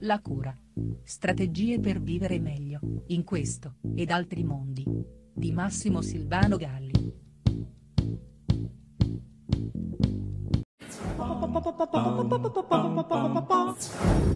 La cura. Strategie per vivere meglio, in questo, ed altri mondi. Di Massimo Silvano Galli.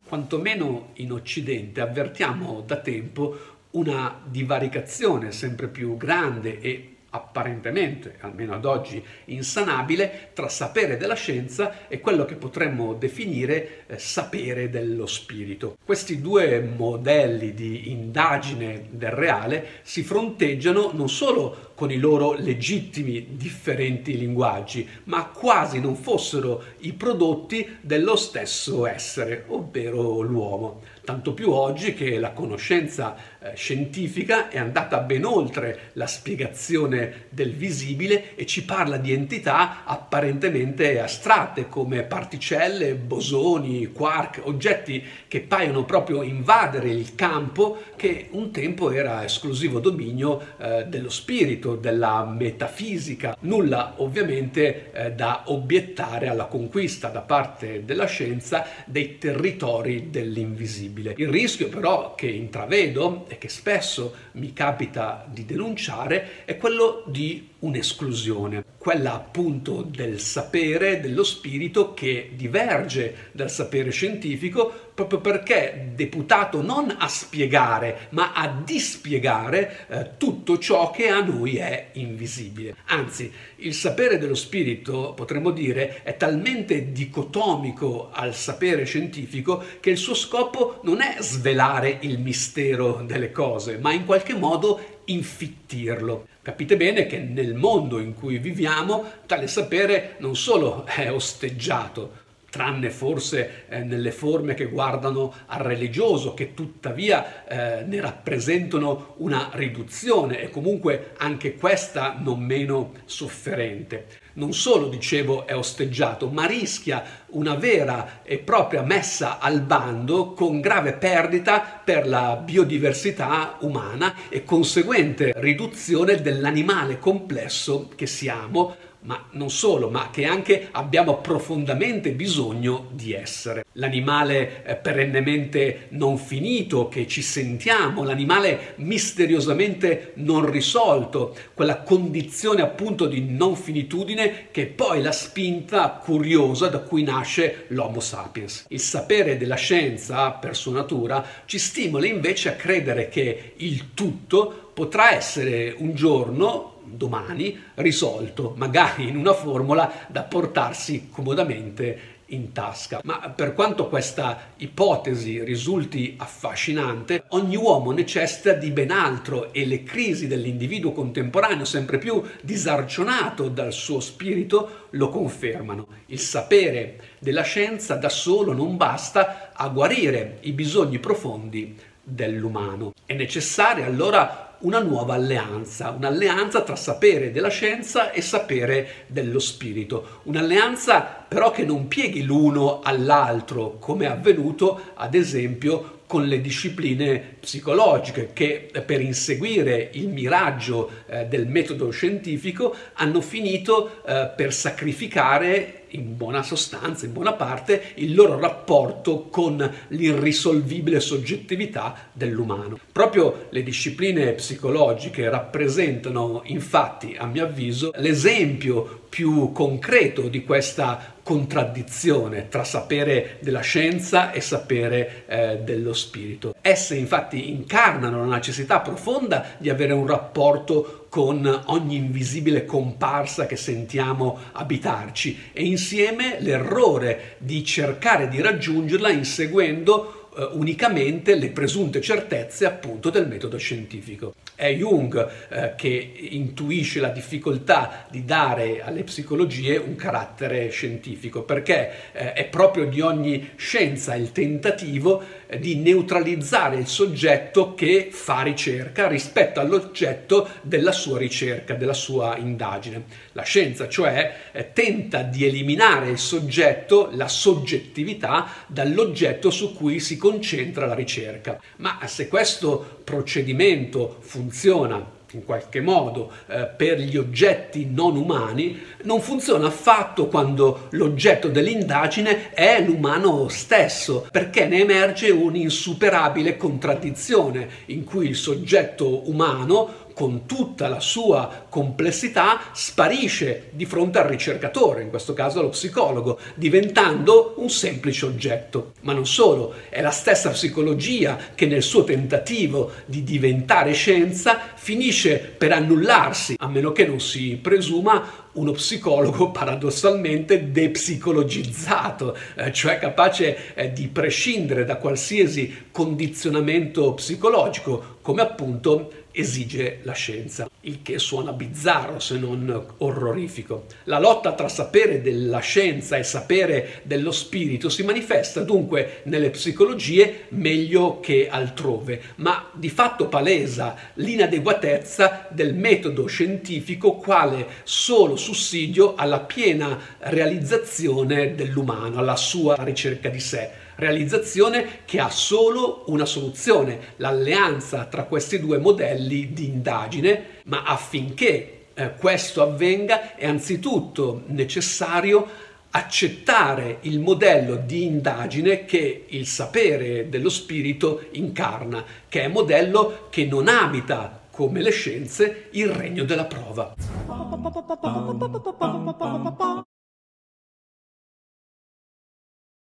Quantomeno in Occidente avvertiamo da tempo una divaricazione sempre più grande e apparentemente, almeno ad oggi, insanabile tra sapere della scienza e quello che potremmo definire eh, sapere dello spirito. Questi due modelli di indagine del reale si fronteggiano non solo con i loro legittimi differenti linguaggi, ma quasi non fossero i prodotti dello stesso essere, ovvero l'uomo. Tanto più oggi che la conoscenza scientifica è andata ben oltre la spiegazione del visibile e ci parla di entità apparentemente astratte come particelle, bosoni, quark, oggetti che paiono proprio invadere il campo che un tempo era esclusivo dominio eh, dello spirito, della metafisica. Nulla ovviamente eh, da obiettare alla conquista da parte della scienza dei territori dell'invisibile. Il rischio però che intravedo e che spesso mi capita di denunciare è quello di un'esclusione, quella appunto del sapere, dello spirito che diverge dal sapere scientifico proprio perché deputato non a spiegare ma a dispiegare eh, tutto ciò che a noi è invisibile. Anzi, il sapere dello spirito, potremmo dire, è talmente dicotomico al sapere scientifico che il suo scopo non è svelare il mistero delle cose, ma in qualche modo infittirlo. Capite bene che nel mondo in cui viviamo tale sapere non solo è osteggiato, tranne forse eh, nelle forme che guardano al religioso, che tuttavia eh, ne rappresentano una riduzione e comunque anche questa non meno sofferente. Non solo, dicevo, è osteggiato, ma rischia una vera e propria messa al bando con grave perdita per la biodiversità umana e conseguente riduzione dell'animale complesso che siamo ma non solo, ma che anche abbiamo profondamente bisogno di essere. L'animale eh, perennemente non finito che ci sentiamo, l'animale misteriosamente non risolto, quella condizione appunto di non finitudine che è poi la spinta curiosa da cui nasce l'Homo sapiens. Il sapere della scienza, per sua natura, ci stimola invece a credere che il tutto potrà essere un giorno domani risolto, magari in una formula da portarsi comodamente in tasca. Ma per quanto questa ipotesi risulti affascinante, ogni uomo necessita di ben altro e le crisi dell'individuo contemporaneo, sempre più disarcionato dal suo spirito, lo confermano. Il sapere della scienza da solo non basta a guarire i bisogni profondi dell'umano. È necessaria allora una nuova alleanza, un'alleanza tra sapere della scienza e sapere dello spirito, un'alleanza però che non pieghi l'uno all'altro come è avvenuto ad esempio con le discipline psicologiche che per inseguire il miraggio eh, del metodo scientifico hanno finito eh, per sacrificare in buona sostanza, in buona parte, il loro rapporto con l'irrisolvibile soggettività dell'umano. Proprio le discipline psicologiche rappresentano, infatti, a mio avviso, l'esempio più concreto di questa contraddizione tra sapere della scienza e sapere eh, dello spirito. Esse infatti incarnano la necessità profonda di avere un rapporto con ogni invisibile comparsa che sentiamo abitarci e insieme l'errore di cercare di raggiungerla inseguendo eh, unicamente le presunte certezze appunto del metodo scientifico. È Jung eh, che intuisce la difficoltà di dare alle psicologie un carattere scientifico perché eh, è proprio di ogni scienza il tentativo eh, di neutralizzare il soggetto che fa ricerca rispetto all'oggetto della sua ricerca, della sua indagine. La scienza cioè eh, tenta di eliminare il soggetto, la soggettività, dall'oggetto su cui si concentra la ricerca. Ma se questo procedimento funziona in qualche modo eh, per gli oggetti non umani, non funziona affatto quando l'oggetto dell'indagine è l'umano stesso, perché ne emerge un'insuperabile contraddizione in cui il soggetto umano con tutta la sua complessità sparisce di fronte al ricercatore, in questo caso allo psicologo, diventando un semplice oggetto. Ma non solo, è la stessa psicologia che nel suo tentativo di diventare scienza finisce per annullarsi, a meno che non si presuma uno psicologo paradossalmente depsicologizzato, eh, cioè capace eh, di prescindere da qualsiasi condizionamento psicologico, come appunto esige la scienza, il che suona bizzarro se non orrorifico. La lotta tra sapere della scienza e sapere dello spirito si manifesta dunque nelle psicologie meglio che altrove, ma di fatto palesa l'inadeguatezza del metodo scientifico quale solo sussidio alla piena realizzazione dell'umano, alla sua ricerca di sé. Realizzazione che ha solo una soluzione, l'alleanza tra questi due modelli di indagine, ma affinché eh, questo avvenga è anzitutto necessario accettare il modello di indagine che il sapere dello spirito incarna, che è modello che non abita come le scienze il regno della prova.